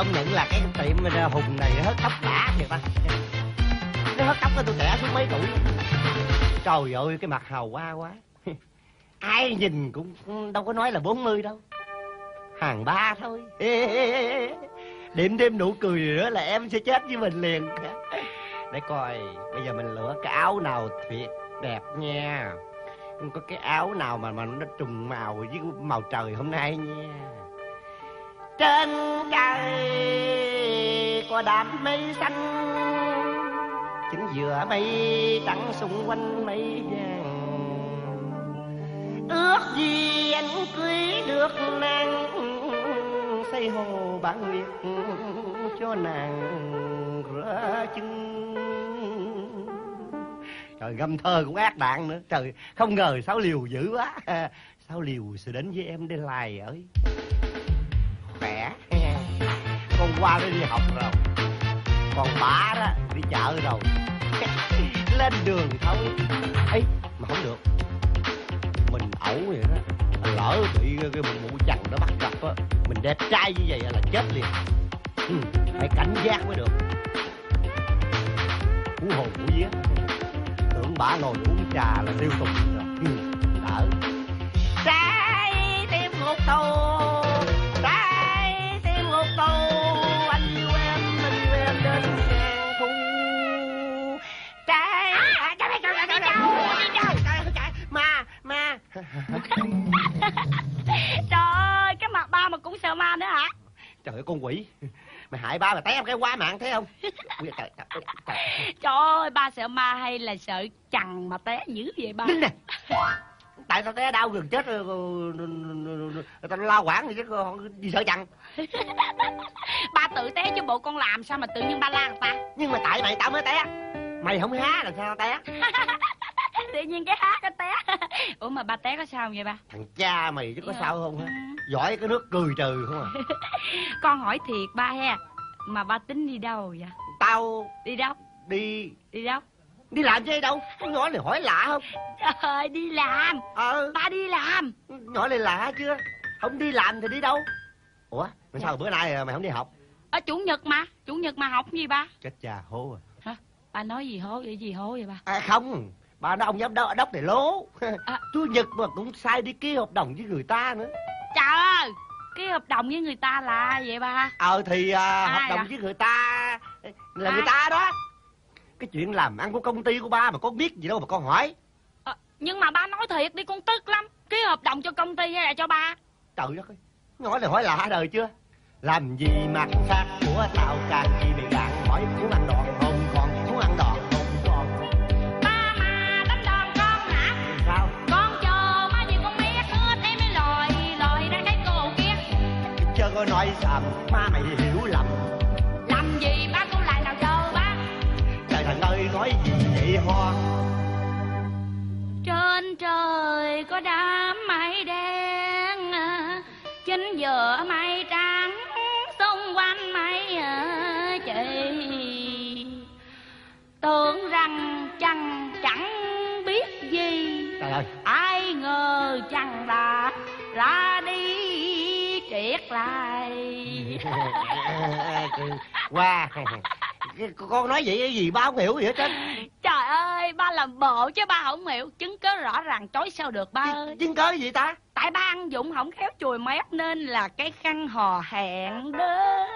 công nhận là cái tiệm ờ, hùng này hớt tóc đã kìa ta. Cái hớt tóc tôi trẻ xuống mấy tuổi. Trời ơi, cái mặt hào hoa quá. Ai nhìn cũng đâu có nói là 40 đâu. Hàng ba thôi. Điểm thêm nụ cười nữa là em sẽ chết với mình liền. Để coi, bây giờ mình lựa cái áo nào thiệt đẹp nha. Có cái áo nào mà mà nó trùng màu với màu trời hôm nay nha trên trời có đám mây xanh. Chính giữa mây trắng xung quanh mây vàng, ước gì anh cưới được nàng xây hồ bản nguyệt cho nàng rửa chân. Trời gâm thơ cũng ác đạn nữa. Trời, không ngờ sáu liều dữ quá. Sáu liều sẽ đến với em đây lại ơi khỏe. Con qua nó đi học rồi. Còn bà đó đi chợ rồi. Lên đường thôi. Ấy mà không được. Mình ẩu vậy đó. Lỡ bị cái mụ chằn nó bắt gặp á mình đẹp trai như vậy là chết liền. Ừ, phải cảnh giác mới được. Cú hồn cú vía. Tưởng bà ngồi uống trà là tiêu tục rồi. Ừ, đỡ. Trái tim một tù ơi con quỷ. Mày hại ba mày té cái quá mạng thấy không? Trời, trời, trời. trời. Ơi ba sợ ma hay là sợ chằn mà té dữ vậy ba? Nín nè. Tại sao té đau gần chết rồi người ta la quảng gì chứ gì sợ chằn. Ba tự té chứ bộ con làm sao mà tự nhiên ba la người ta? Nhưng mà tại mày tao mới té. Mày không há là sao té? Tự nhiên cái hát cái té. Ủa mà ba té có sao vậy ba? Thằng cha mày chứ có Dạ. sao không hả? Ừ. giỏi cái nước cười trừ không à? Con hỏi thiệt ba he mà ba tính đi đâu vậy? Tao đi đâu? đi đi đâu? Đi làm chứ đâu con nhỏ này hỏi lạ không? Trời đi làm. Ờ. Ba đi làm. Nhỏ này lạ chưa không đi làm thì đi đâu? Ủa mà Dạ. sao bữa nay mày không đi học? Ở chủ nhật mà chủ nhật mà học gì ba? Chết cha hố à. Ba nói gì hố vậy gì hố vậy ba? À không, bà nói ông giám đốc, đốc này lố. À. Chủ nhật mà cũng sai đi ký hợp đồng với người ta nữa. Trời ơi cái hợp đồng với người ta là vậy ba Ờ thì à, hợp đồng à? với người ta là Ai? người ta đó. Cái chuyện làm ăn của công ty của ba mà con biết gì đâu mà con hỏi. Ờ, nhưng mà ba nói thiệt đi con tức lắm ký hợp đồng cho công ty hay là cho ba Trời đất ơi, nhỏ này hỏi lạ đời chưa? Làm gì mặt sắc của tao càng chi bị gạn hỏi muốn ăn đòn có nói sàm má mày hiểu lầm. Làm gì ba con lại nào chờ ba trời thằng ơi nói gì vậy ho trên trời có đám mây đen à, chính giữa mây trắng xung quanh mây à, chị tưởng rằng chăng chẳng biết gì trời ơi. ai ngờ chăng đã ra đi triệt lại. Qua. Con nói vậy cái gì ba không hiểu gì hết trơn. Trời ơi ba làm bộ chứ ba không hiểu. Chứng cớ rõ ràng chối sao được ba ơi. chứng cớ gì ta? Tại ba ăn dụng không khéo chùi mép nên là cái khăn hò hẹn đó.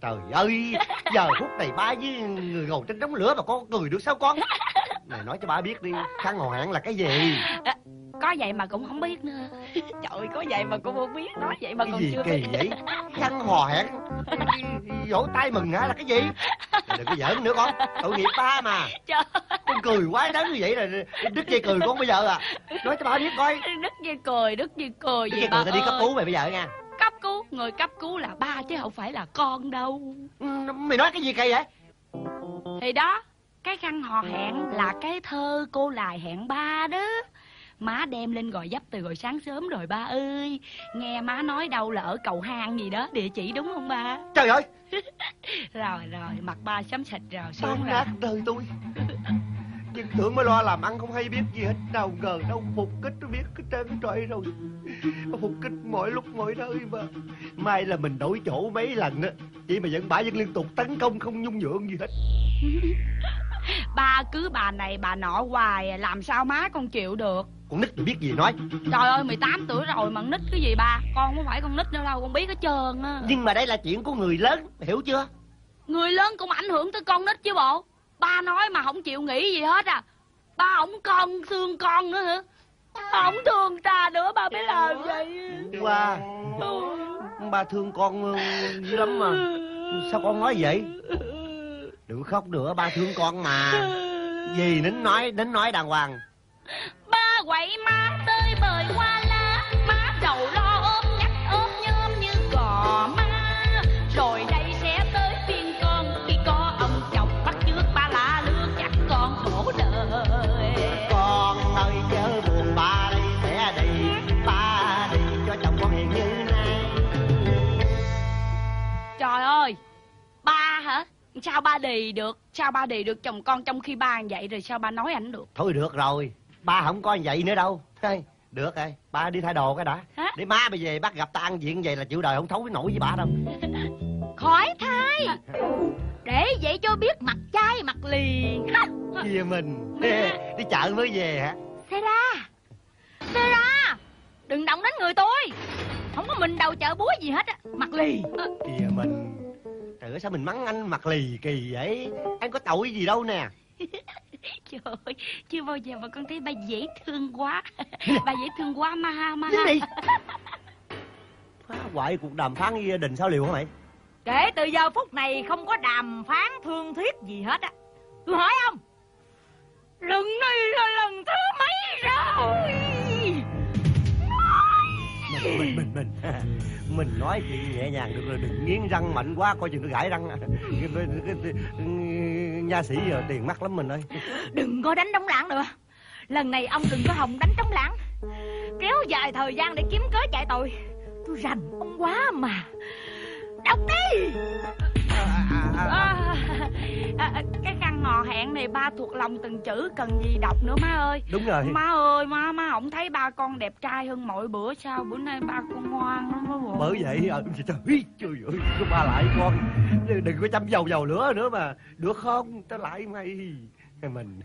Trời ơi giờ phút này ba với người ngồi trên đống lửa mà con cười được sao con? Này nói cho ba biết đi khăn hò hẹn là cái gì có vậy mà cũng không biết nữa. Trời có vậy mà cũng không biết nói vậy mà cái còn gì chưa kỳ biết. vậy? Khăn hò hẹn. Vỗ tay mừng hả? Là cái gì? Đừng có giỡn nữa con. Tội nghiệp ba mà. Trời con cười quá đáng như vậy là đứt dây cười con bây giờ à. Nói cho ba biết coi. Đứt dây cười đứt dây cười đứt dây ba cười ta đi cấp cứu mày bây giờ nha. Cấp cứu người cấp cứu là ba chứ không phải là con đâu. Ừ, mày nói cái gì kỳ vậy? Thì đó cái khăn hò hẹn là cái thơ cô lài hẹn ba đó má đem lên gọi dấp từ rồi sáng sớm rồi ba ơi. Nghe má nói đâu là ở cầu hang gì đó địa chỉ đúng không ba? Trời ơi! Rồi rồi mặt ba xám xịt rồi xuống rồi. nát đời tôi. Nhưng tưởng mới lo làm ăn không hay biết gì hết. Nào ngờ đâu phục kích nó biết cái trơn trọi rồi. Phục kích mọi lúc mọi nơi mà. May là mình đổi chỗ mấy lần á. Chỉ mà vẫn bả vẫn liên tục tấn công không nhung nhượng gì hết. Ba cứ bà này bà nọ hoài Làm sao má con chịu được Con nít biết gì nói. Trời ơi 18 tuổi rồi mà nít cái gì ba Con không phải con nít nữa đâu con biết hết trơn á. Nhưng mà đây là chuyện của người lớn Hiểu chưa? Người lớn cũng ảnh hưởng tới con nít chứ bộ. Ba nói mà không chịu nghĩ gì hết à. Ba không con thương con nữa hả? Không thương ta nữa ba mới làm vậy. Qua Ba thương con ừ, dữ lắm mà. Sao con nói vậy? Đừng khóc nữa ba thương con mà. Gì nín nói nín nói đàng hoàng Sao ba đì được? Sao ba đì được chồng con trong khi ba vậy Rồi sao ba nói ảnh được? Thôi được rồi Ba không có vậy nữa đâu. Được rồi Ba đi thay đồ cái đã. Hả? Để má bây về bắt gặp ta ăn diện vậy là chịu đời không thấu với nổi với bà đâu. Khỏi thay. Để vậy cho biết mặt chai mặt lì Chia mình. Đi chợ mới về hả? Xe ra xe ra đừng động đến người tôi. Không có mình đầu chợ búa gì hết á. Mặt lì. Kìa mình. Trời ơi sao mình mắng anh mặt lì kỳ vậy? Anh có tội gì đâu nè Trời ơi Chưa bao giờ mà con thấy ba dễ thương quá. Ba dễ thương quá ma ha ma ha. Phá hoại cuộc đàm phán với gia đình sao liều hả mày? Kể từ giờ phút này không có đàm phán thương thuyết gì hết á. Tôi hỏi ông lần này là Mình mình mình mình. Nói chuyện nhẹ nhàng được rồi Đừng nghiến răng mạnh quá coi chừng nó gãi răng. Nha sĩ giờ tiền mắc lắm mình ơi. Đừng có đánh trống lãng nữa. Lần này ông đừng có hòng đánh trống lãng. Kéo dài thời gian để kiếm cớ chạy tội. Tôi rành ông quá mà. Đọc đi! À, à, à, Cái căn hò hẹn này ba thuộc lòng từng chữ Cần gì đọc nữa má ơi. Đúng rồi. Má ơi má má không thấy ba con đẹp trai hơn mọi bữa sao? Bữa nay ba con ngoan lắm bộ. Bởi vậy ờ, trời, ơi Có ba lại con. Đừng có chăm dầu dầu lửa nữa mà. Được không? Tao lại mày. Mình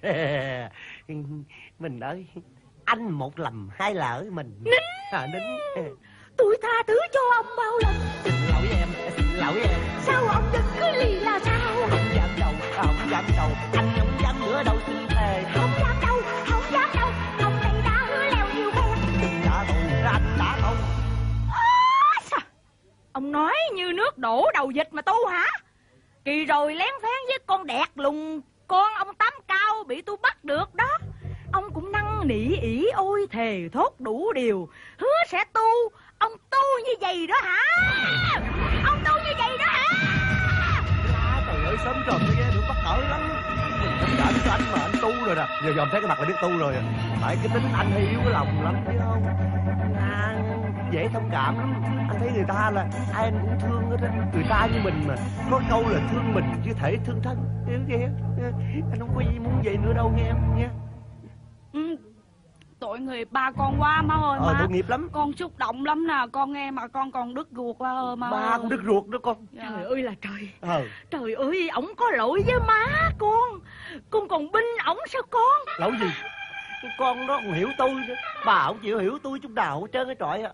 Mình ơi Anh một lầm hai lỡ mình. Nín. À, Nín. Tôi tha thứ cho ông bao lần. Xin lỗi em lỗi em sao ông vẫn cứ lì là sao? Không dám đâu Không dám đâu. Anh không dám nữa đâu xin thề. Không dám đâu không dám đâu. Ông này đã hứa leo nhiều phen Đừng trả thù Anh đã không sao? ông nói như nước đổ đầu dịch mà tu hả? Kỳ rồi lén phén với con đẹt lùng. Con ông tám cao bị tôi bắt được đó. Ông cũng năn nỉ ỉ ôi thề thốt đủ điều. Hứa sẽ tu ông tu như vậy đó hả? Ông tu tu rồi nè Giờ dòm thấy cái mặt là biết tu rồi. À. Tại cái tính anh hiếu cái lòng lắm thấy không? À, Dễ thông cảm lắm. Anh thấy người ta là ai anh cũng thương hết á. Người ta như mình mà. Có câu là thương mình chứ thể thương thân. Hiểu chưa Anh không có gì muốn vậy nữa đâu nghe em nha Tội người ba con quá má ơi Ờ má. tội nghiệp lắm. Con xúc động lắm nè Con nghe mà con còn đứt ruột ba ơi má Ba cũng đứt ruột nữa con. Dạ. trời ơi là trời. Ờ. Trời ơi ổng có lỗi với má con. Con còn binh ổng sao con? Lỗi gì? Con đó còn hiểu tôi nữa Bà không chịu hiểu tôi chút nào hết trơn cái trọi á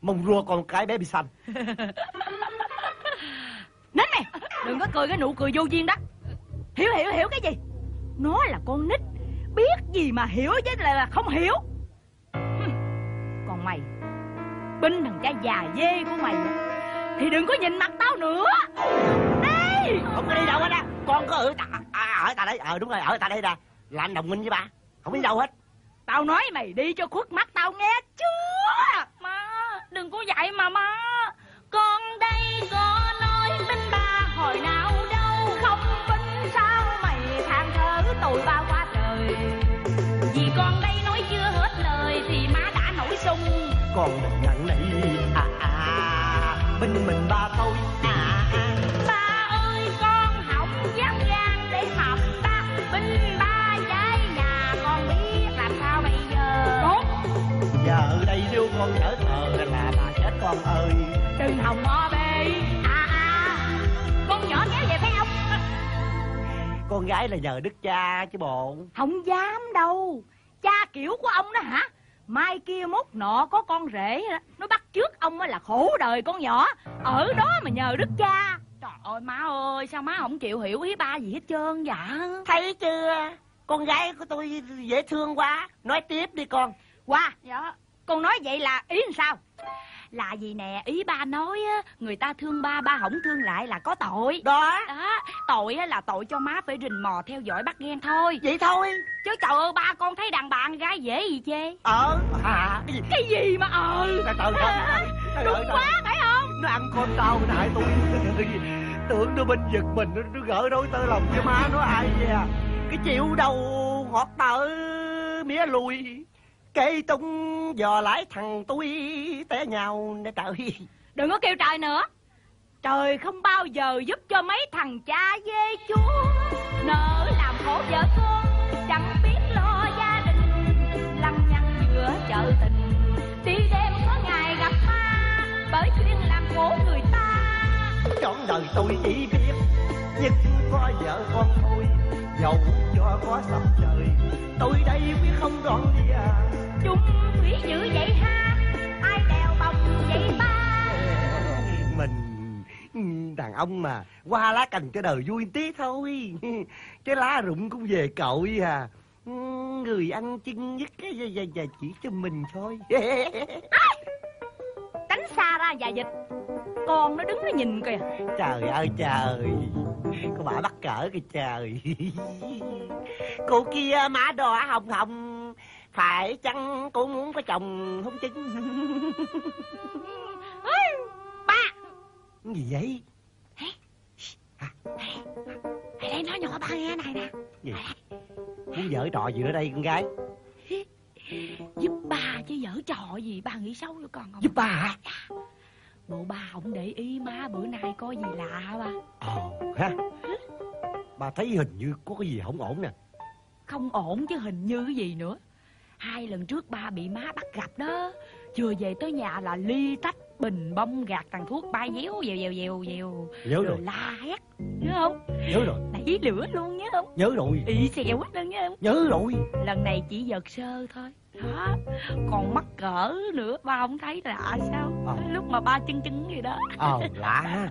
Mông rùa còn cái bé bị xanh nín nè đừng có cười cái nụ cười vô duyên đó. Hiểu hiểu hiểu cái gì? Nó là con nít. Biết gì mà hiểu chứ là, là không hiểu. Còn mày. Binh thằng cha già dê của mày. Thì đừng có nhìn mặt tao nữa. Đi không có đi đâu hết á. Con có ở tại à, ở tại đây ờ đúng rồi ở tại đây nè. Là anh đồng minh với ba. Không đi đâu hết. Tao nói mày đi cho khuất mắt tao nghe chưa Má đừng có dạy mà má. Con đây có nói binh ba hồi nào đâu. Không binh sao mày than thở tội bao quá trời. Vì con đây con mình ngần này à à bên mình ba thôi à, à. ba ơi con không dám gan để học ba bên ba với nhà con biết làm sao bây giờ? Tốt. Giờ đây nếu con trở thờ là bà chết con ơi. Đừng hồng o bê. À à. Con nhỏ kéo về phải không? Con gái là nhờ đức cha chứ bộ. Không dám đâu. Cha kiểu của ông đó hả? Mai kia mốt nọ có con rể á, Nó bắt trước ông á là khổ đời con nhỏ. Ở đó mà nhờ đức cha. Trời ơi má ơi Sao má không chịu hiểu ý ba gì hết trơn vậy? Thấy chưa? Con gái của tôi dễ thương quá. Nói tiếp đi con. Qua Dạ. Con nói vậy là ý làm sao Là gì nè? Ý ba nói á Người ta thương ba ba không thương lại là có tội. Đó. Đó Tội á là tội cho má phải rình mò theo dõi bắt ghen thôi. Vậy thôi. Chứ trời ơi ba con thấy đàn bà con gái dễ gì chê? Ờ. À, Cái gì Cái gì mà ờ Đúng quá phải không? Nó ăn con tao nó hại tôi Tưởng nó bên giật mình Nó, nó gỡ rối tơ lòng cho má nó ai vậy à Cái chịu đầu ngọt tợ Mía lùi Cây tung dò lái thằng tôi Té nhau nè trời. Đừng có kêu trời nữa. Trời không bao giờ giúp cho mấy thằng cha dê chúa. Nỡ làm khổ vợ con Chẳng biết lo gia đình. Lăng nhăng giữa chợ tình Đi đêm có ngày gặp ma. Bởi chuyên làm khổ người ta. Trọn đời tôi chỉ biết Nhất có vợ con thôi. Dầu cho có sập trời Tôi đây quyết không đoạn lìa Chung thủy dữ vậy ha? Ai đèo bồng vậy ba? Mình đàn ông mà Qua lá cành cho đời vui tí thôi. Cái lá rụng cũng về cội à. Người ăn chân nhất cái và, chỉ cho mình thôi. Tránh xa ra già dịch. Con nó đứng nó nhìn kìa. Trời ơi trời. Có bà bắt cỡ kìa trời. Cô kia má đỏ hồng hồng Phải chăng cô muốn có chồng không chính Ba gì vậy Hãy đây nói nhỏ ba nghe này nè gì? Muốn giở trò gì ở đây con gái Giúp ba chứ dở trò gì ba nghĩ xấu cho con không Giúp ba hả Bộ ba không để ý má bữa nay có gì lạ ba Ồ ha Bà thấy hình như có cái gì không ổn nè Không ổn chứ hình như cái gì nữa Hai lần trước ba bị má bắt gặp đó. Vừa về tới nhà là ly tách bình bông gạt thằng thuốc ba déo dèo dèo dèo dèo. Nhớ Rồi rồi. la hét Nhớ không? Nhớ rồi. Nảy lửa luôn nhớ không? Nhớ rồi. Ị xèo hết luôn nhớ không? Nhớ rồi. Lần này chỉ giật sơ thôi. Đó. Còn mắc cỡ nữa Ba không thấy lạ sao? Ờ. Lúc mà ba chân chân vậy đó. Ờ lạ ha.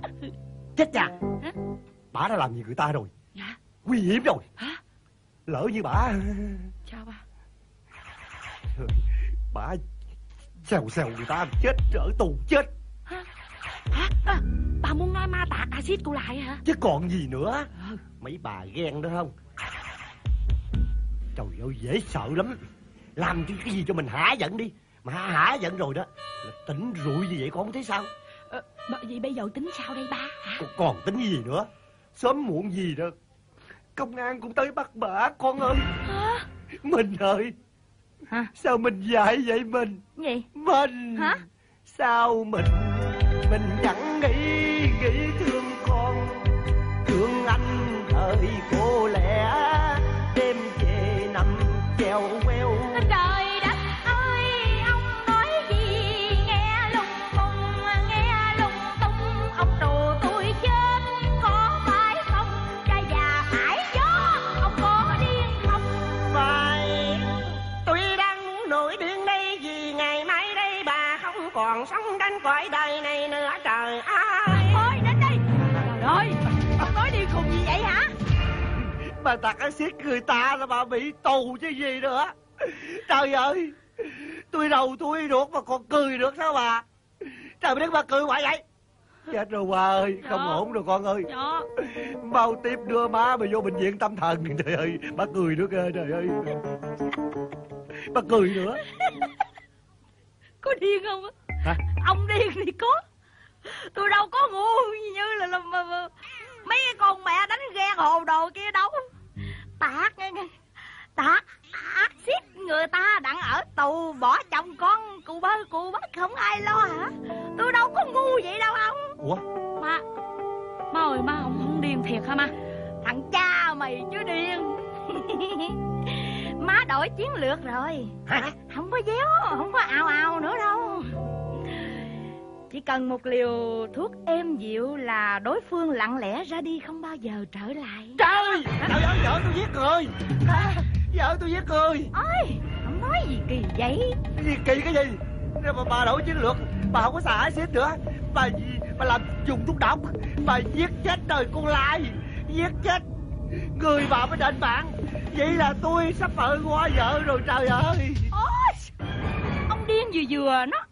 Chết cha. Hả? Bà đã làm gì người ta rồi? Dạ Nguy hiểm rồi. Hả? Lỡ như bà. Sao ba Bà Xèo xèo người ta chết ở tù chết. Hả? À, Bà muốn nói ma tạc axit cô lại hả? Chứ còn gì nữa. Ừ. Mấy bà ghen đó không? Trời ơi dễ sợ lắm. Làm cái gì cho mình hả giận đi. Mà hả, giận rồi đó. Là Tỉnh rụi như vậy con thấy sao? Ờ, Bởi vì bây giờ tính sao đây ba hả? Còn, còn tính gì nữa? Sớm muộn gì đó. Công an cũng tới bắt bà con ơi. Hả? Mình ơi Hả? Sao mình dại vậy mình? Gì? Mình. Hả? Sao mình? Mình chẳng nghĩ Nghĩ thương con. Thương anh thời cô lẻ Đêm về nằm treo còn sống trên cõi đời này nữa trời ơi. Thôi đến đây. Trời ơi Ông nói điên khùng gì vậy hả? Bà tặc xiết người ta là bà bị tù chứ gì nữa. Trời ơi Tôi đầu tôi ruột mà còn cười được sao bà? Trời đất bà cười hoài vậy? Chết rồi bà ơi Không Dạ. ổn rồi con ơi. Dạ. Mau tiếp đưa má mà vô bệnh viện tâm thần. Trời ơi Bà cười nữa kìa trời ơi. Bà cười nữa. Có điên không á Hả? Ông điên thì có. Tôi đâu có ngu như là, là mà, mà, Mấy cái con mẹ đánh ghen hồ đồ kia đâu. Tạc nghe nghe. Tạc người ta đang ở tù Bỏ chồng con Cụ bơ cụ bắt không ai lo hả? Tôi đâu có ngu vậy đâu ông. Ủa? Ma Ma ơi ma không, không điên thiệt hả ma Thằng cha mày chứ điên. Má đổi chiến lược rồi. Hả? Không có déo Không có ào ào nữa đâu Chỉ cần một liều thuốc êm dịu Là đối phương lặng lẽ ra đi Không bao giờ trở lại. Trời! Trời ơi vợ tôi giết người! Vợ tôi giết người! Ôi Không nói gì kỳ vậy. Gì kỳ cái gì? Nếu mà bà đổi chiến lược Bà không có xài axit nữa. Bà bà làm dùng thuốc độc. Bà giết chết đời con lai. Giết chết Người bà mới đền bạn Vậy là tôi sắp vợ qua vợ rồi trời ơi. Ôi Ông điên vừa vừa nó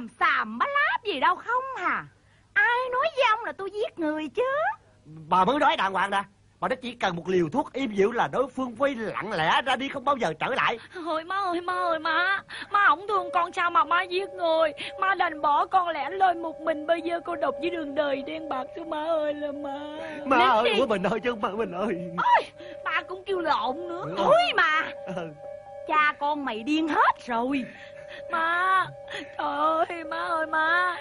Tầm xàm bá láp gì đâu không hả Ai nói với ông là tôi giết người chứ? Bà mới nói đàng hoàng nè. Bà nói chỉ cần một liều thuốc im dịu là đối phương quay lặng lẽ ra đi không bao giờ trở lại. Ôi má ơi má ơi má. Má không thương con sao mà má giết người? Má đành bỏ con lẻ loi một mình. Bây giờ cô độc với đường đời đen bạc cho má ơi là má. Má Nín ơi của mình ơi chứ má mình ơi. Ba cũng kêu lộn nữa. Ừ. Thôi mà. Ừ. Cha con mày điên hết rồi Má Trời ơi má ơi má.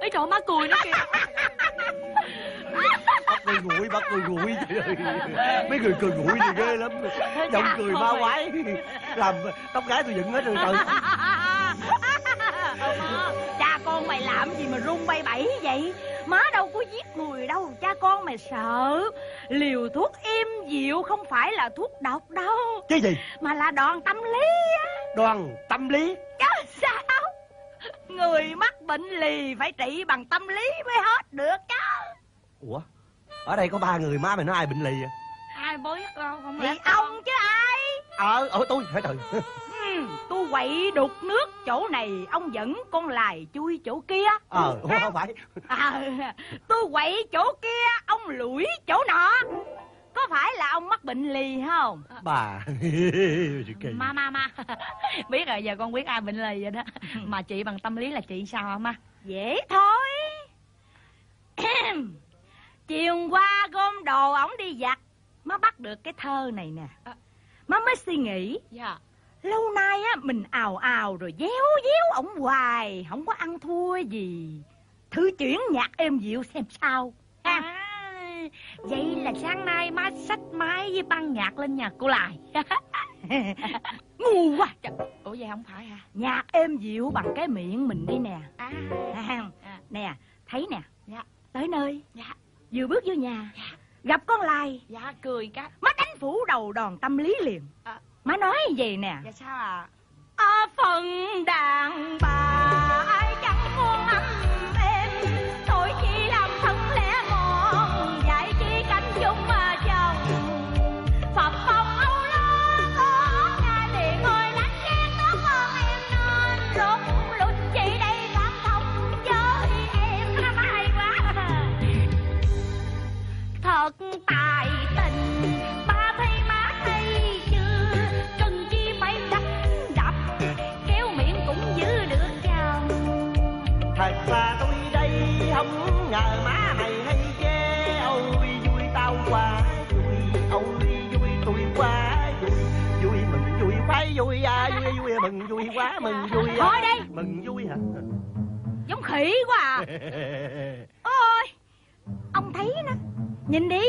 Ấy trời má cười nó kìa. Bắt người nguội bắt người nguội mấy người cười nguội thì ghê lắm. Giọng cười ma quái. Làm tóc gái tôi dựng hết rồi trời. Cha con mày làm gì mà run bay bẩy vậy? Má đâu có giết người đâu Cha con mày sợ Liều thuốc im dịu không phải là thuốc độc đâu. Cái gì? Mà là đòn tâm lý á. Đoàn tâm lý? Chứ sao? Người mắc bệnh lì phải trị bằng tâm lý mới hết được chứ. Ủa? Ở đây có ba người má mày nói ai bệnh lì à Ai biết đâu không Thì ông chứ ai? Ờ ở tôi hả trời. Ừ, Tôi quậy đục nước chỗ này Ông dẫn con lài chui chỗ kia. Ờ không phải. À, Tôi quậy chỗ kia Ông lủi mắc bệnh lì không bà. Ma ma ma. Biết rồi giờ con biết ai bệnh lì rồi đó. Mà chị bằng tâm lý là chị sao hả má Dễ thôi. Chiều qua gom đồ ổng đi giặt Má bắt được cái thơ này nè. À. Má mới suy nghĩ. Dạ. Lâu nay á mình ào ào rồi déo déo ổng hoài Không có ăn thua gì. Thử chuyển nhạc êm dịu xem sao. Ha. À, vậy là sáng nay má xách máy với băng nhạc lên nhà cô lại Ngu quá. Trời, Ủa vậy không phải hả? Nhạc êm dịu bằng cái miệng mình đi nè. À, À. Nè thấy nè. Dạ. Tới nơi. Dạ. Vừa bước vô nhà Dạ. Gặp con lai. Dạ cười cái. Má đánh phủ đầu đòn tâm lý liền. À. Má nói vậy nè. Dạ sao à Ở phần đàn bà ra tôi đây không ngờ má mày hay ghê. Ôi vui tao quá vui ôi vui tôi quá vui vui mừng vui khoái vui à vui vui mừng vui quá mừng vui à. Thôi đi mừng vui hả? Giống khỉ quá à. Ôi Ông thấy nó Nhìn đi.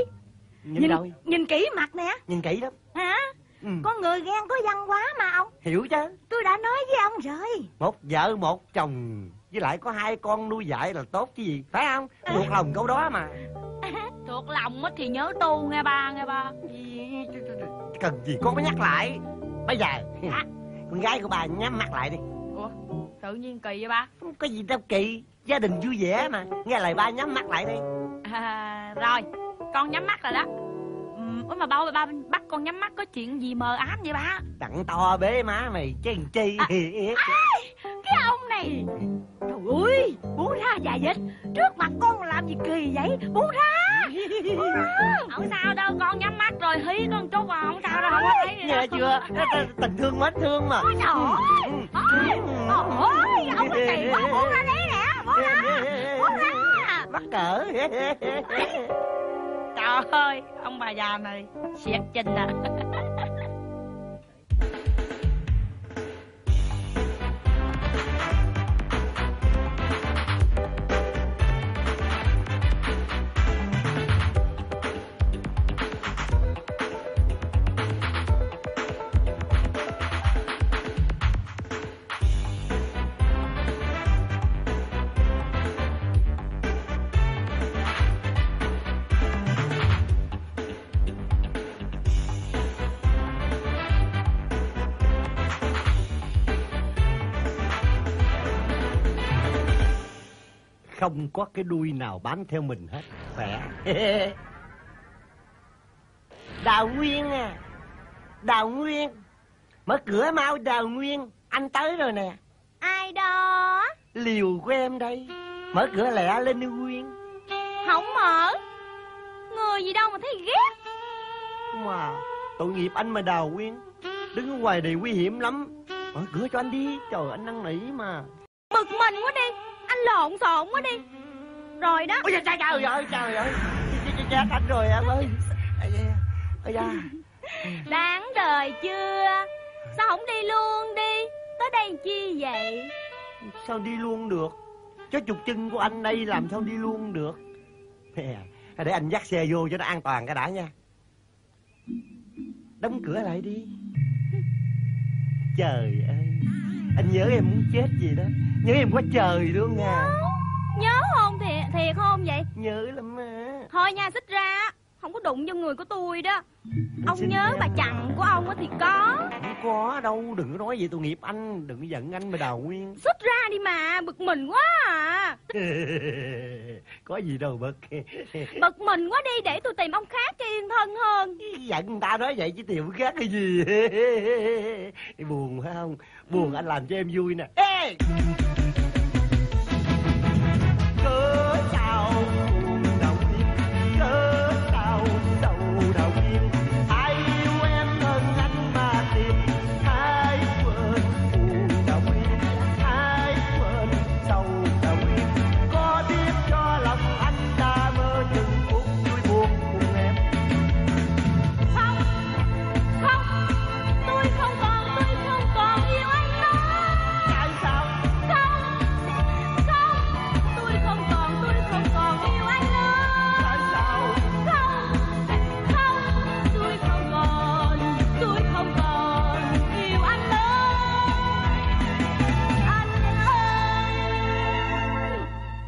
Nhìn đâu? nhìn kỹ mặt nè. Nhìn kỹ lắm Hả? Ừ. Con người ghen có văn hóa mà ông. Hiểu chứ. Tôi đã nói với ông rồi. Một vợ một chồng với lại có hai con nuôi dạy là tốt chứ gì phải không? Thuộc lòng câu đó mà. Thuộc lòng á thì nhớ tu nghe ba nghe ba. Cần gì con mới nhắc lại. Bây giờ con gái của bà nhắm mắt lại đi. Ủa tự nhiên kỳ vậy ba? Không có gì đâu kỳ gia đình vui vẻ mà. Nghe lời ba nhắm mắt lại đi. À, Rồi con nhắm mắt rồi đó Ủa mà bao ba bắt con nhắm mắt có chuyện gì mờ ám vậy ba? Đặng to bế má mày chứ làm chi? Cái ông này. Trời ơi Buông ra dạ dịch Trước mặt con làm gì kỳ vậy? Buông ra Không sao đâu con nhắm mắt rồi hí con chút mà không sao đâu không có thấy gì nghe chưa? Tình thương mến thương mà. Ôi trời ơi Ôi Ôi Ông cái kỳ quá Buông ra đấy nè Buông ra Buông ra mắc cỡ Trời ơi ông bà già này siết chân à. Không có cái đuôi nào bám theo mình hết Khỏe. Đào Nguyên à Đào Nguyên. Mở cửa mau Đào Nguyên. Anh tới rồi nè. Ai đó? Liều của em đây. Mở cửa lẹ lên đi Nguyên. Không mở. Người gì đâu mà thấy ghét. Mà tội nghiệp anh mà Đào Nguyên. Đứng ở ngoài này nguy hiểm lắm. Mở cửa cho anh đi. Trời anh năn nỉ mà. Bực mình quá đi Anh lộn xộn quá đi. Rồi đó. Ôi trời trời trời ơi trời ơi. Chết anh rồi em ơi. Ây da, Đáng đời chưa? Sao không đi luôn đi? Tới đây chi vậy? Sao đi luôn được? Chó chục chân của anh đây làm sao đi luôn được? Để anh dắt xe vô cho nó an toàn cái đã nha. Đóng cửa lại đi. Trời ơi. Anh nhớ em muốn chết gì đó Nhớ em quá trời luôn à. Nhớ không? Thiệt, thiệt không vậy? Nhớ lắm mà Thôi nha xích ra Không có đụng vô người của tôi đó. Ông Xin nhớ bà chằn của ông á thì có. Không có đâu. Đừng có nói vậy tội nghiệp anh. Đừng có giận anh mà đào nguyên. Xích ra đi mà Bực mình quá à. Có gì đâu bực. Bực mình quá đi để tôi tìm ông khác cho yên thân hơn. Giận người ta nói vậy chứ tìm khác cái gì? Buồn phải không Buồn anh làm cho em vui nè Ê!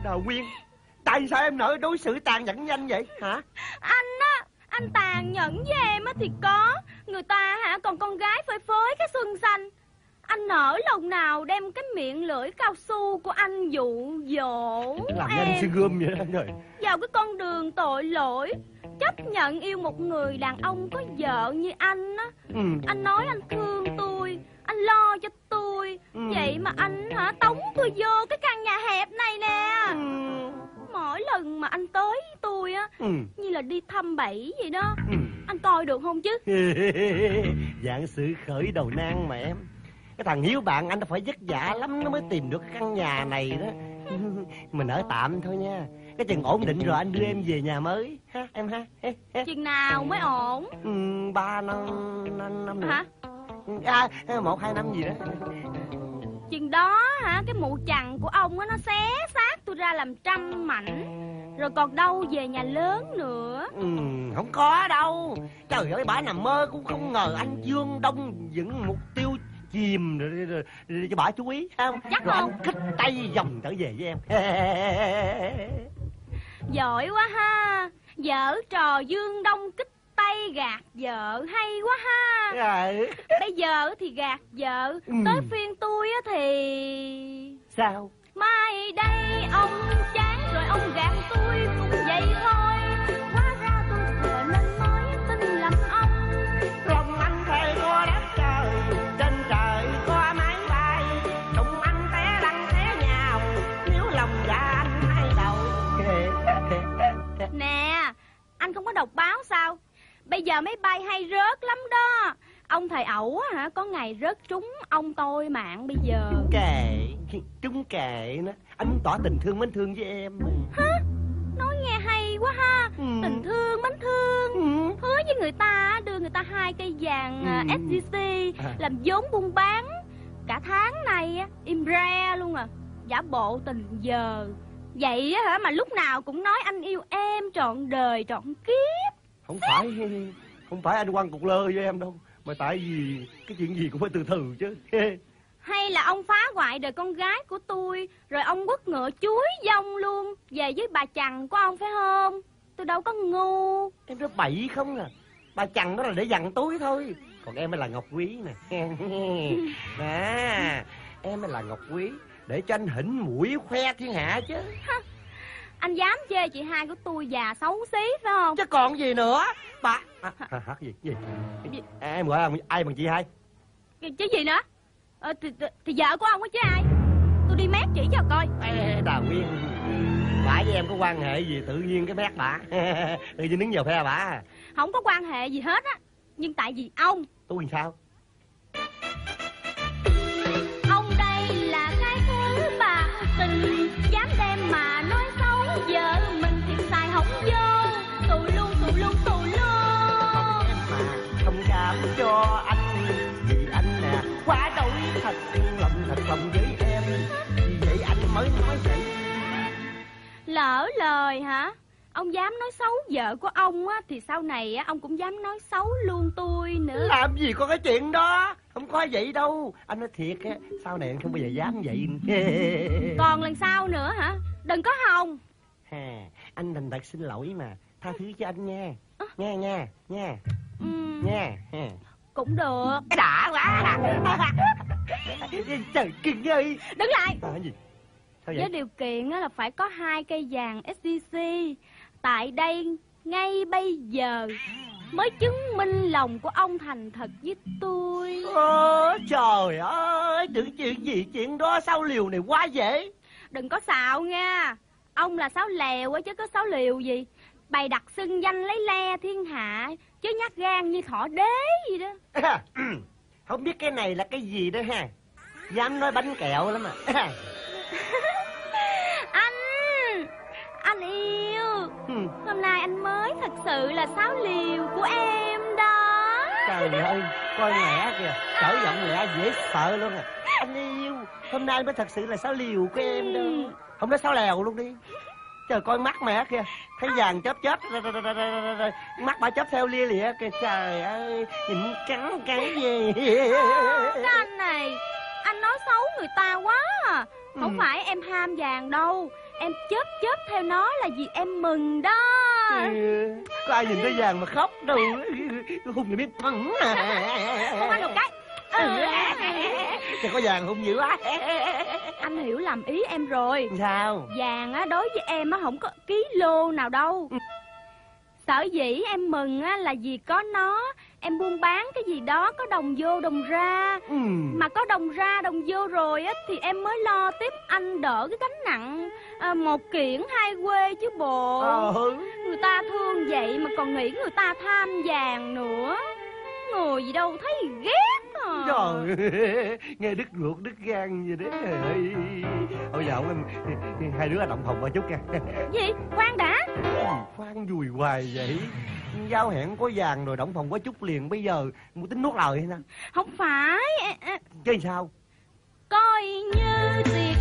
Đào Nguyên Tại sao em nỡ đối xử tàn nhẫn nhanh vậy? Hả? Anh á Anh tàn nhẫn với em á thì có. Người ta hả còn con gái phơi phới cái xuân xanh. Anh nở lòng nào đem cái miệng lưỡi cao su của anh dụ dỗ Làm anh em sư gươm vậy anh ơi. Vào cái con đường tội lỗi Chấp nhận yêu một người đàn ông có vợ như anh á. Ừ. Anh nói anh thương tôi Anh lo cho tôi. Ừ. Vậy mà anh hả tống tôi vô cái căn nhà hẹp này nè. Ừ. Mỗi lần mà anh tới tôi á Ừ. Như là đi thăm bẫy vậy đó Ừ. Anh coi được không chứ? Dạng sự khởi đầu nan mà em. Cái thằng Hiếu bạn anh nó phải vất vả lắm Nó mới tìm được căn nhà này đó. Mình ở tạm thôi nha. Cái chừng ổn định rồi anh đưa em về nhà mới. Ha em ha Chừng nào mới ổn? Ừ, Ba năm năm, năm Hả à, Một hai năm gì đó. Chừng đó hả Cái mụ chằn của ông á Nó xé xác tôi ra làm trăm mảnh. Rồi còn đâu về nhà lớn nữa. Ừ, không có đâu. Trời ơi bà nằm mơ cũng không ngờ anh Dương Đông dựng mục tiêu chìm. Rồi, rồi, rồi, rồi cho bà chú ý không Chắc rồi không? anh kích tay vòng trở về với em. Giỏi quá ha. Vợ trò Dương Đông kích tay gạt vợ hay quá ha. Rồi Bây giờ thì gạt vợ Ừ. Tới phiên tôi á thì sao? Mai đây ông chán rồi ông gạt tôi cũng vậy thôi. Hóa ra tôi vừa nên nói tin lầm ông. Lòng anh thề có đất trời trên trời có máy bay đụng anh té lăn té nhào nếu lòng dạ anh hai đầu. Nè Anh không có đọc báo sao Bây giờ máy bay hay rớt lắm đó. Ông thầy ẩu hả? Có ngày rớt trúng ông tôi mạng bây giờ. Kệ chúng kệ nó anh tỏ tình thương mến thương với em. Hả? Nói nghe hay quá ha. Ừ. Tình thương mến thương. Ừ. Hứa với người ta đưa người ta hai cây vàng à, Ừ. SGC À. Làm vốn buôn bán. Cả tháng này im re luôn à. Giả bộ tình giờ. Vậy á hả mà lúc nào cũng nói anh yêu em trọn đời trọn kiếp không phải không phải anh quăng cục lơ với em đâu mà tại vì cái chuyện gì cũng phải từ từ chứ. Hay là ông phá hoại đời con gái của tôi Rồi ông quất ngựa chuối dông luôn Về với bà chằn của ông phải không? Tôi đâu có ngu. Em nói bậy không à. Bà chằn nó là để dằn túi thôi. Còn em mới là ngọc quý nè. Nè em mới là ngọc quý để cho anh hỉnh mũi khoe thiên hạ chứ Anh dám chê chị hai của tôi già xấu xí phải không? Chứ còn gì nữa. Bà à, à, hả gì gì? À, em gọi ai bằng chị hai? Chứ gì nữa? Ờ, thì, thì, thì vợ của ông á chứ ai? Tôi đi mét chỉ cho coi. Ê, Đào Nguyên. Bà với em có quan hệ gì tự nhiên cái mét bà? Tự nhiên đứng vào phe bà. Không có quan hệ gì hết á. Nhưng tại vì ông. Tôi làm sao lòng với em. Vì vậy anh mới nói vậy. Lỡ lời hả? Ông dám nói xấu vợ của ông á Thì sau này á ông cũng dám nói xấu luôn tôi nữa. Làm gì có cái chuyện đó? Không có vậy đâu. Anh nói thiệt á Sau này anh không bao giờ dám vậy. Còn lần sau nữa hả? Đừng có hòng. Ha, Anh thành thật xin lỗi mà. Tha thứ cho anh nha. Nha nha nha. Ừm, nha ha. Cũng được. Đã quá. Trời kinh ơi. Đứng lại. À, gì? Sao Với vậy điều kiện á là phải có hai cây vàng SDC Tại đây ngay bây giờ Mới chứng minh lòng của ông thành thật với tôi. Ôi trời ơi tưởng chuyện gì chuyện đó sao liều này quá dễ? Đừng có xạo nha. Ông là sáu lèo á chứ có sáu liều gì Bày đặt xưng danh lấy le thiên hạ Chứ nhát gan như thỏ đế gì đó. Không biết cái này là cái gì đó ha. Dám nói bánh kẹo lắm à. Anh Anh yêu. Ừ, Hôm nay anh mới thật sự là sáu liều của em đó. Trời ơi coi mẹ kìa. Cỡ giọng mẹ dễ sợ luôn à. Anh yêu hôm nay mới thật sự là sáu liều của em đâu không nói sáu lèo luôn đi trời coi mắt mẹ kìa. Thấy vàng chớp chớp. Mắt bà chớp theo lia lịa kìa. Trời ơi nhìn cắn cái gì? Cái anh này Anh nói xấu người ta quá à. Không Ừ. phải em ham vàng đâu. Em chớp chớp theo nó là vì em mừng đó. Ừ, có ai nhìn thấy vàng mà khóc đâu. Hùng người biết Không ăn được cái. Thì có vàng hung dữ quá. Anh hiểu lầm ý em rồi. Sao? Vàng á đối với em á không có ký lô nào đâu. Sở dĩ em mừng á là vì có nó. Em buôn bán cái gì đó có đồng vô đồng ra. Ừ. Mà có đồng ra đồng vô rồi á Thì em mới lo tiếp anh đỡ cái gánh nặng à, Một kiển hai quê chứ bộ. Ờ, Người ta thương vậy mà còn nghĩ người ta tham vàng nữa Người gì đâu thấy ghét à. Trời Nghe đứt ruột đứt gan vậy đấy Thôi giờ ông em Hai đứa động phòng một chút nha. Gì? Khoan đã. Khoan dùi hoài vậy. Giao hẹn có vàng rồi động phòng có chút liền. Bây giờ muốn tính nuốt lời hay sao? Không phải. Chứ sao? Coi như tiệc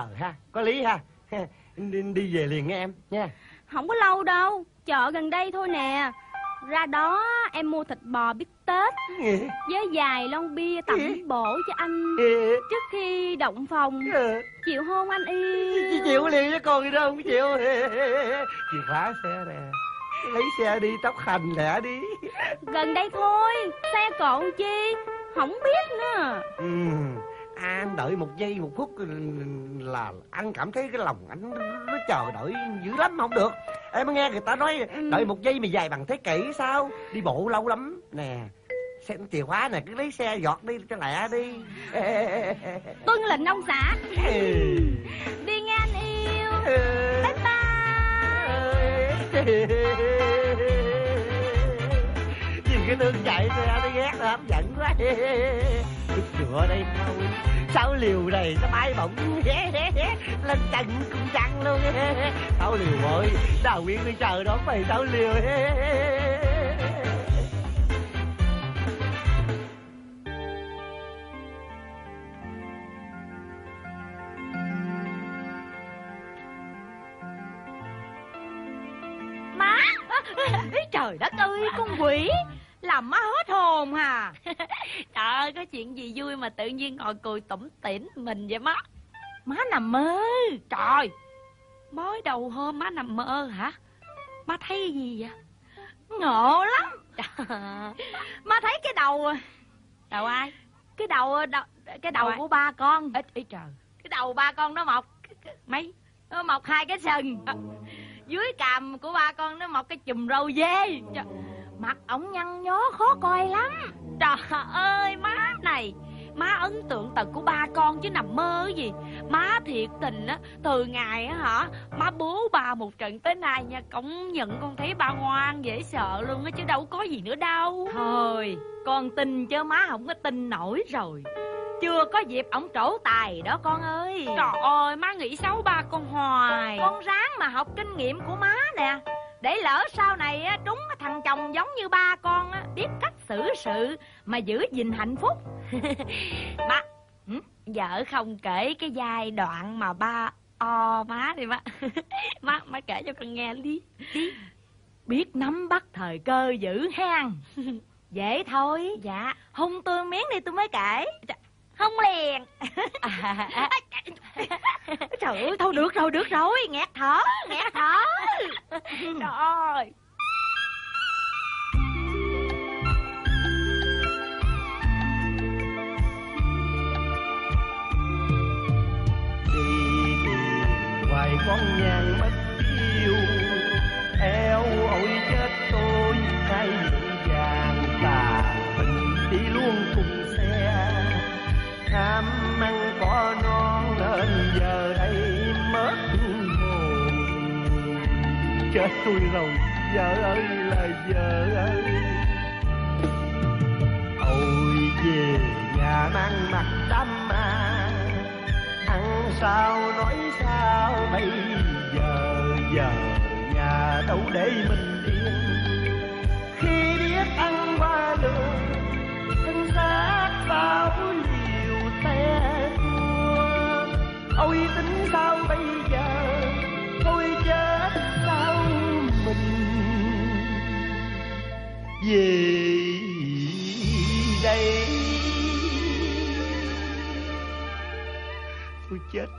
Ờ ha Có lý ha. Đi, đi về liền nghe em nha. Không có lâu đâu Chợ gần đây thôi nè. Ra đó em mua thịt bò bít tết Với vài lon bia tẩm bổ cho anh. Trước khi động phòng Chịu hôn anh Chị yêu chịu liền chứ còn gì đâu không chịu. Chìa khóa xe nè Lấy xe đi tóc hành lẹ đi. Gần đây thôi Xe cộ chi? Không biết nữa. Ừ. Anh đợi một giây một phút là anh cảm thấy cái lòng anh nó, chờ đợi dữ lắm không được. Em nghe người ta nói Ừ. đợi một giây mà dài bằng thế kỷ sao? Đi bộ lâu lắm. Nè xe chìa khóa nè cứ lấy xe giọt đi cho lẹ đi. Tuân lệnh ông xã. Ừ. Đi nghe anh yêu. Ừ. Bye bye. Nhìn cái nương chạy xe nó ghét hấp dẫn quá Chút đây. Thôi Sáu liều này nó bay bổng Lên trần cũng trăng luôn. Sáu liều ơi, Đào Nguyên đi chờ đón mày sáu liều. Má! Trời đất ơi, con quỷ. Làm má hết hồn hà Trời ơi có chuyện gì vui mà tự nhiên ngồi cười tủm tỉm mình vậy má? Má nằm mơ. Trời Mới đầu hôm má nằm mơ hả? Má thấy gì vậy? Ngộ lắm. Má thấy cái đầu Đầu ai? Cái đầu, đầu Cái đầu ai? của ba con. Ít ý trời. Cái đầu ba con nó mọc. Mấy? Nó mọc hai cái sừng. À. Dưới cằm của ba con nó mọc cái chùm râu dê. Trời, Mặt ổng nhăn nhó khó coi lắm. Trời ơi má này Má ấn tượng tật của ba con chứ nằm mơ gì. Má thiệt tình á Từ ngày á hả Má bố bà một trận tới nay nha Công nhận con thấy ba ngoan dễ sợ luôn á Chứ đâu có gì nữa đâu. Thôi Con tin chứ má không có tin nổi rồi. Chưa có dịp ổng trổ tài đó con ơi. Trời ơi má nghĩ xấu ba con hoài. Con ráng mà học kinh nghiệm của má nè Để lỡ sau này á, trúng thằng chồng giống như ba con á, Biết cách xử sự mà giữ gìn hạnh phúc. Má Vợ không kể cái giai đoạn mà ba o má đi má. Má má kể cho con nghe đi. Biết nắm bắt thời cơ giữ hang. Dễ thôi. Dạ. Hung tôi miếng đi tôi mới kể Không liền. À, Trời ơi thôi được rồi được rồi. Nghẹt thở nghẹt thở. Trời. Ơi hoài con nhang mất yêu eo ôi chết tôi tham ăn có non nên giờ đây mất hồn. Chết tôi rồi, vợ ơi là vợ ơi. Ôi về nhà mang mặt đắm ma à. ăn sao nói sao, bây giờ giờ nhà đâu để mình yên. Khi biết ăn qua đường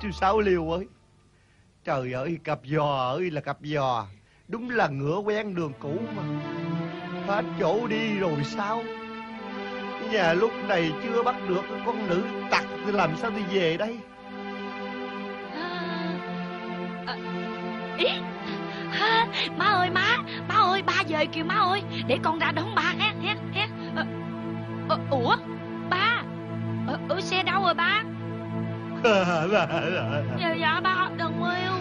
chứ sáu liều ơi. Trời ơi cặp giò ơi là cặp giò. Đúng là ngựa quen đường cũ mà. Hết chỗ đi rồi sao? Nhà lúc này chưa bắt được con nữ tặc thì làm sao đi về đây? À, Ý. À, Má ơi má. Má ơi ba về kìa má ơi. Để con ra đón ba ha ha ha Ủa ba. Ở, ở Xe đâu rồi ba? Dạ dạ ba Đừng yêu.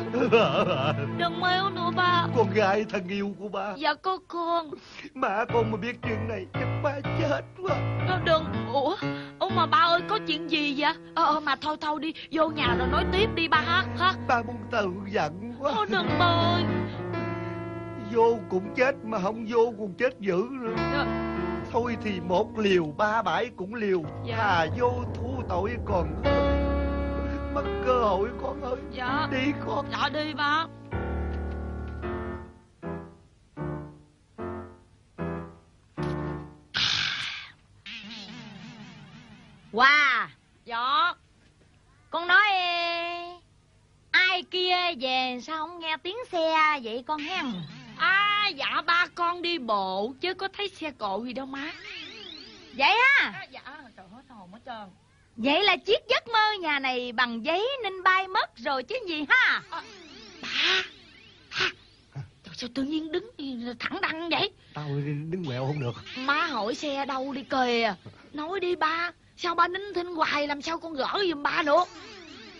Đừng yêu nữa ba. Con gái thân yêu của ba. Dạ có con. Mà con mà biết chuyện này chắc ba chết quá. Ờ, Đừng. Ủa Ủa mà ba ơi có chuyện gì vậy? Ờ ờ, mà thôi thôi đi Vô nhà rồi nói tiếp đi ba ha ha. Ba muốn tự giận quá. Ôi đừng ba ơi. Vô cũng chết mà không vô cũng chết dữ nữa Dạ. thôi thì một liều ba bãi cũng liều. Dạ. thà vô thu tội còn hơn mất cơ hội con ơi. Dạ. Đi con. Dạ đi ba. Wow Dạ. Con nói Ai kia về sao không nghe tiếng xe vậy con hen? À dạ ba con đi bộ Chứ có thấy xe cộ gì đâu má. Vậy ha à, Dạ trời hết hồn hết trơn Vậy là chiếc giấc mơ nhà này bằng giấy nên bay mất rồi chứ gì ha? Ba ha. Trời sao tự nhiên đứng thẳng đăng vậy? Tao đứng quẹo không được. Má hỏi xe đâu đi kìa. Nói đi ba. Sao ba nín thinh hoài làm sao con gỡ giùm ba được?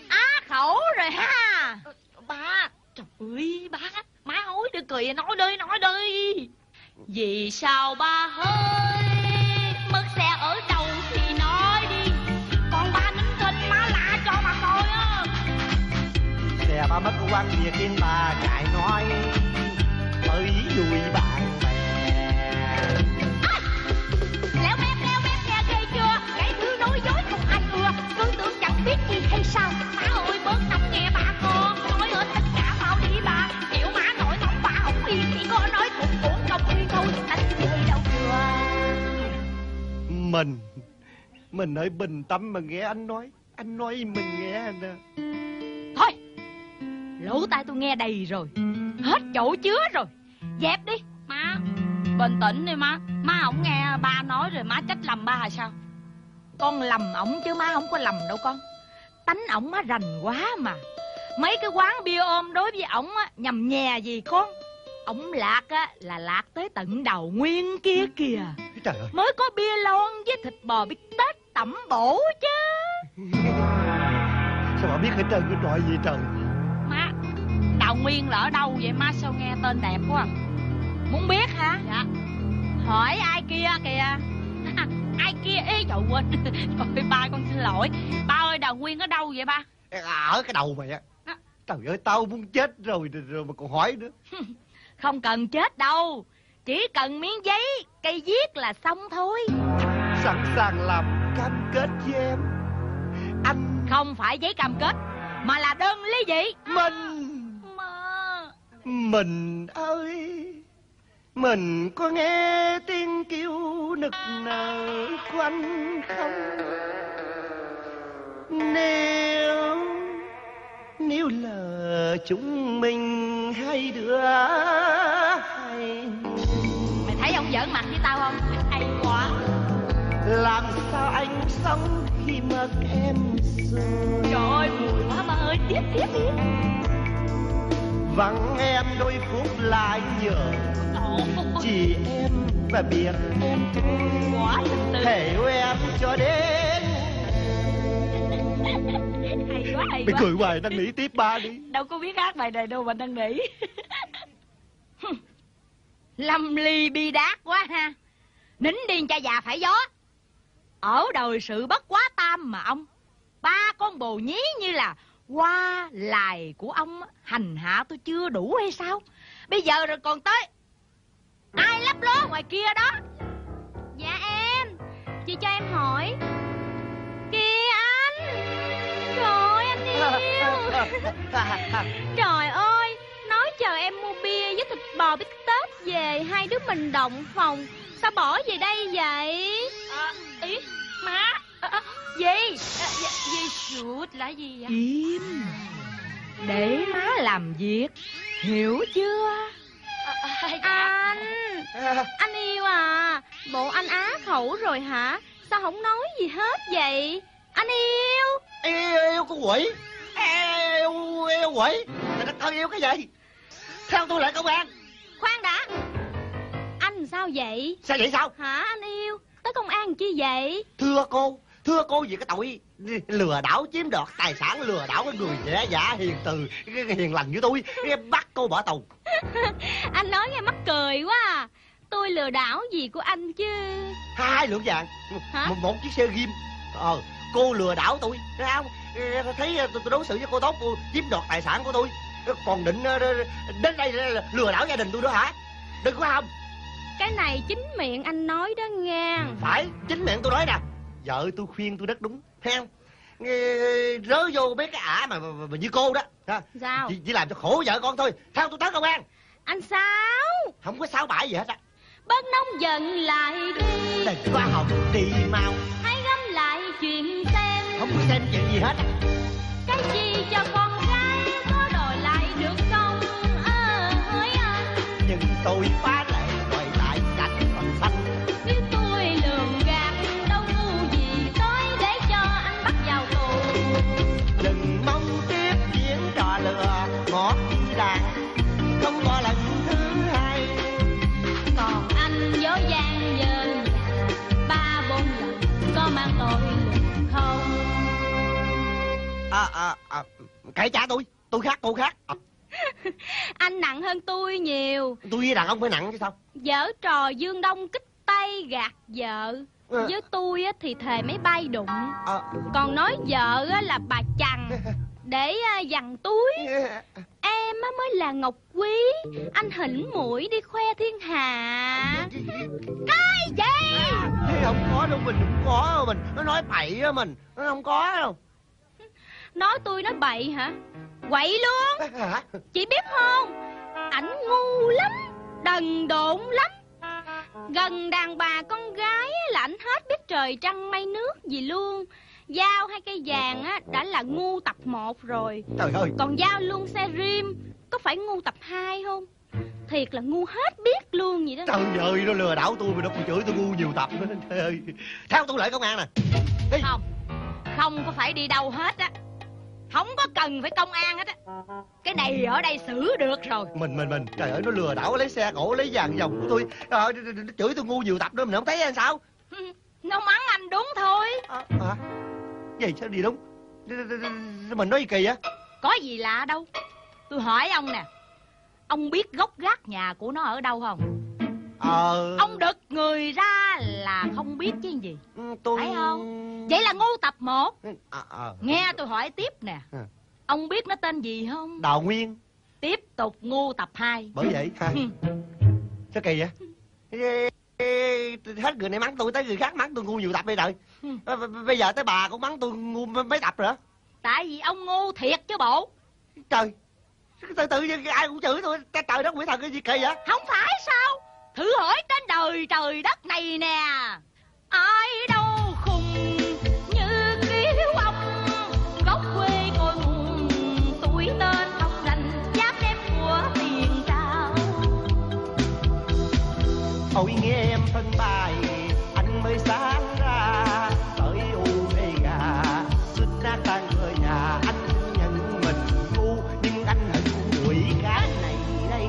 Á khẩu rồi ha. Ba Trời ơi ba. Má hỏi đi kìa nói đi nói đi. Vì sao ba hơi ba mất quan việc in bà ngại nói bởi vui bạn bè. Léo mép léo mép nghe ghê chưa? Cái thứ nói dối không ai ưa Cứ tưởng chẳng biết gì hay sao. Má ơi bớt nóng nghe bà con. Nói hết tất cả mau đi bà. Kiểu má nội nóng bà không yên Chỉ có nói cũng cũng không yên thôi. Đánh chơi đâu được mình mình ở bình tâm mà nghe anh nói. Anh nói mình nghe nè lỗ tai tôi nghe đầy rồi. Hết chỗ chứa rồi. Dẹp đi Má. Bình tĩnh đi má. Má không nghe ba nói rồi má trách lầm ba là sao? Con lầm ổng chứ má không có lầm đâu con. Tánh ổng má rành quá mà. Mấy cái quán bia ôm đối với ổng á Nhầm nhè gì con? Ổng lạc á là lạc tới tận đầu nguyên kia kìa. Trời ơi. Mới có bia lon với thịt bò bít tết tẩm bổ chứ. Sao bà biết hết trơn cái trọi gì trời Đào Nguyên là ở đâu vậy? Má sao nghe tên đẹp quá Muốn biết hả? Dạ. Hỏi ai kia kìa. À, Ai kia? Ê trời quên. Trời ba con xin lỗi. Ba ơi Đào Nguyên ở đâu vậy ba? Ở cái đầu mày á. Trời ơi tao muốn chết rồi rồi mà còn hỏi nữa. Không cần chết đâu. Chỉ cần miếng giấy Cây viết là xong thôi. Sẵn sàng làm cam kết với em. Anh Không phải giấy cam kết Mà là đơn ly dị. Mình Mình ơi Mình có nghe tiếng kêu nức nở của anh không? Nếu Nếu là chúng mình hai đứa hay Mày thấy ông giỡn mặt với tao không? Hay quá. Làm sao anh sống khi mất em rồi Trời ơi buồn quá ba ơi. Tiếp tiếp đi Vắng em đôi phút lại nhớ. Chỉ em và biết em thôi yêu em cho đến. Hay quá hay Mày quá. cười hoài đang nghĩ tiếp ba đi. Đâu có biết hát bài này đâu mà năn nỉ Lâm ly bi đát quá ha. Nín điên cha già phải gió. Ở đời sự bất quá tam mà ông. Ba con bồ nhí như là Qua lại của ông hành hạ tôi chưa đủ hay sao? Bây giờ rồi còn tới Ai lấp ló ngoài kia đó? Dạ em Chị cho em hỏi. Kìa anh! Trời anh yêu! Trời ơi Nói chờ em mua bia với thịt bò bít tết về Hai đứa mình động phòng. Sao bỏ về đây vậy? À, Ý má à, à, Gì? À, dạ, Gì sụt là gì vậy? Im. Để má làm việc. Hiểu chưa? À, à, dạ. Anh. Anh yêu à? Bộ anh á khẩu rồi hả? Sao không nói gì hết vậy? Anh yêu. Yêu, yêu con quỷ. Yêu, yêu quỷ. Đất ơi yêu cái gì? Theo tôi lại công an. Khoan đã. Anh sao vậy? Sao vậy sao? Hả anh yêu? Tới công an chi vậy? Thưa cô Thưa cô vì cái tội? Lừa đảo chiếm đoạt tài sản lừa đảo cái người trẻ giả hiền từ hiền lành như tôi bắt cô bỏ tù. Anh nói nghe mắc cười quá à. Tôi lừa đảo gì của anh chứ? Hai lượng vàng. Một, một chiếc xe ghim. Ờ cô lừa đảo tôi. Thấy không? Ờ, thấy tôi, tôi đối xử với cô tốt cô chiếm đoạt tài sản của tôi. Còn định ờ, đến đây lừa đảo gia đình tôi nữa hả? Đừng có không Cái này chính miệng anh nói đó nghe. Phải chính miệng tôi nói nè vợ tôi khuyên tôi rất đúng Nghe- rớ vô mấy cái ả mà, mà, mà, mà như cô đó ha. Sao? Chỉ, chỉ làm cho khổ vợ con thôi. Theo tôi tới công an? Anh sao không có sao bãi gì hết á. Bớt nóng giận lại đi. Đừng có hồng đi mau. Hãy găm lại chuyện xem. Không có xem chuyện gì hết. Á Cái gì cho con gái có đòi lại được không? Ơ hỡi anh. Nhưng tôi phá mang tội không? À à à kể trả tôi tôi khác cô khác. À, Anh nặng hơn tôi nhiều. Tôi với đàn ông phải nặng chứ sao? Dở trò dương đông kích tay gạt vợ. Ờ. Với tôi á thì thề máy bay đụng. À, Còn nói vợ là bà chằn Để à, dằn túi Em á mới là ngọc quý. Anh hỉnh mũi đi khoe thiên hạ. Cái gì? Không có đâu mình không có mình nó nói bậy á mình nó không có đâu. Nói tôi nói bậy hả? Quậy luôn. Hả? Chị biết không? Ảnh ngu lắm Đần độn lắm. Gần đàn bà con gái là ảnh hết biết trời trăng mây nước gì luôn Giao hay cây vàng á đã là ngu tập 1 rồi. Trời ơi. Còn giao luôn xe rim Có phải ngu tập 2 không? Thiệt là ngu hết biết luôn vậy đó. Trời ơi nó lừa đảo tôi mà nó còn chửi tôi ngu nhiều tập. Nữa Trời ơi. Theo tôi lại công an nè. Đi. Không Không có phải đi đâu hết á. Không có cần phải công an hết á. Cái này ở đây xử được rồi. Mình mình mình. Trời ơi nó lừa đảo lấy xe cổ lấy vàng vòng của tôi. Rồi nó chửi tôi ngu nhiều tập nữa Mình không thấy hay sao? Nó mắng anh đúng thôi. À, à. Gì sao gì đúng? Mình nói gì kỳ á Có gì lạ đâu. Tôi hỏi ông nè. Ông biết gốc gác nhà của nó ở đâu không? Ờ. Ông đực người ra là không biết chứ gì. Ừ, tôi Phải không? Vậy là ngu tập 1 à, à. Nghe tôi hỏi tiếp nè. À. Ông biết nó tên gì không? Đào Nguyên. Tiếp tục ngu tập 2 Bởi vậy Sao kỳ vậy Hết người này mắng tôi tới người khác mắng tôi ngu nhiều tập đây trời Ừ. Bây giờ tới bà cũng mắng tôi ngu mấy tập rồi đó. Tại vì ông ngu thiệt chứ bộ. Trời Từ từ ai cũng chửi tôi trời đất quỷ thần cái gì kỳ vậy? Không phải sao? Thử hỏi trên đời trời đất này nè. Ai đâu Ôi nghe em phân bài Anh mới sáng ra Tới u mê gà Xích nát tan người nhà Anh nhận mình ngu Nhưng anh hận quỷ cái này đây.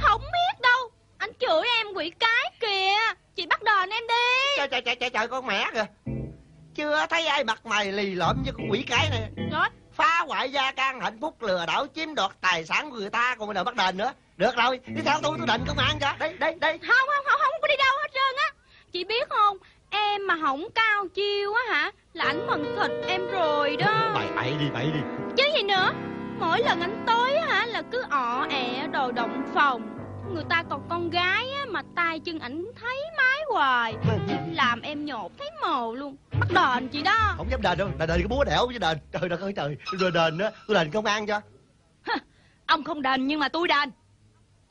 Không biết đâu Anh chửi em quỷ cái kìa. Chị bắt đền em đi. Trời trời trời trời, trời con mẹ kìa. Chưa thấy ai mặt mày lì lõm như con quỷ cái này. Rồi phá hoại gia can hạnh phúc lừa đảo chiếm đoạt tài sản của người ta còn bây giờ bắt đền nữa? Được rồi đi theo tôi tôi định công an cho. Đây đây đây. Không không không không có đi đâu hết trơn á. Chị biết không Em mà không cao chiêu á hả Là ảnh mần thịt em rồi đó. Bậy bậy đi bậy đi. Chứ gì nữa Mỗi lần anh tới á hả là cứ ọ ẹ đồ động phòng Người ta còn con gái á Mà tay chân ảnh thấy mái hoài. Làm em nhột thấy mồ luôn. Bắt đền chị đó. Không dám đền đâu. Đền đền cái búa đẻo chứ đền. Trời đất ơi trời. Rồi đền á tôi đền công an cho. Ông không đền nhưng mà tôi đền.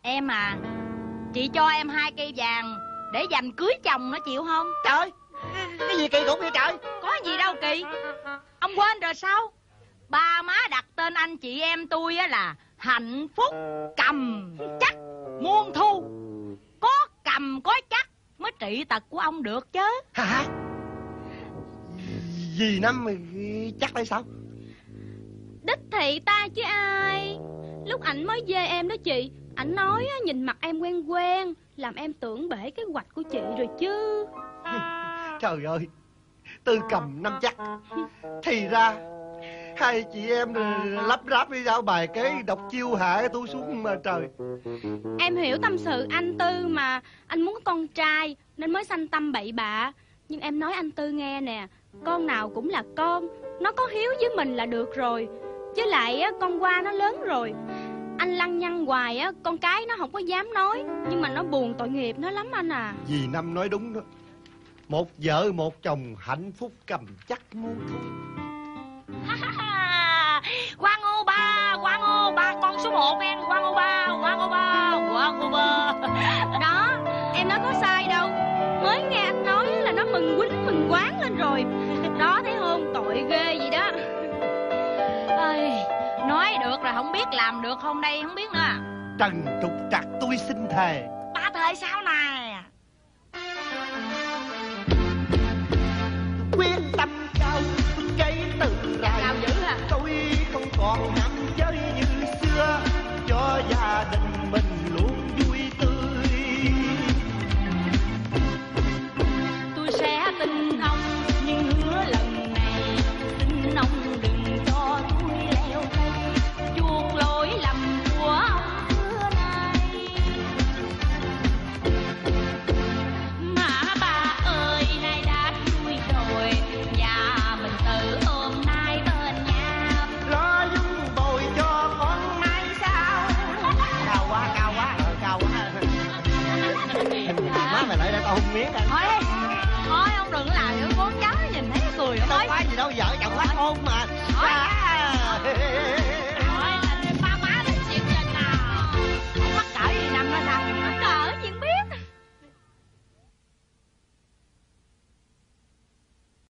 Em à Chị cho em hai cây vàng Để dành cưới chồng nó chịu không? Trời cái gì kỳ cục vậy trời? Có gì đâu kỳ. Ông quên rồi sao? Ba má đặt tên anh chị em tôi á là Hạnh phúc cầm chắc muôn thu. Có cầm có chắc Mới trị tật của ông được chứ. Hả gì năm mà chắc đây sao? Đích thị ta chứ ai. Lúc ảnh mới dê em đó chị Ảnh nói á, nhìn mặt em quen quen Làm em tưởng bể cái hoạch của chị rồi chứ. Trời ơi tư cầm năm chắc. Thì ra hai chị em lắp ráp với nhau bài kế độc chiêu hạ cái tôi xuống mà trời. Em hiểu tâm sự anh Tư mà Anh muốn con trai Nên mới sanh tâm bậy bạ. Nhưng em nói anh Tư nghe nè Con nào cũng là con Nó có hiếu với mình là được rồi. Chứ lại con qua nó lớn rồi. Anh lăng nhăng hoài á Con cái nó không có dám nói Nhưng mà nó buồn tội nghiệp nó lắm anh à. Dì Năm nói đúng đó. Một vợ một chồng hạnh phúc cầm chắc muôn thu em nói có sai đâu. Mới nghe anh nói là nó mừng quýnh mừng quán lên rồi. Đó thấy không? Tội ghê gì đó. Ơi, Nói được rồi không biết làm được không đây Không biết nữa. Trần trục trặc tôi xin thề. Ba thời sao này? Quyết tâm cao Gây từ rài Cao dữ à? Tôi không còn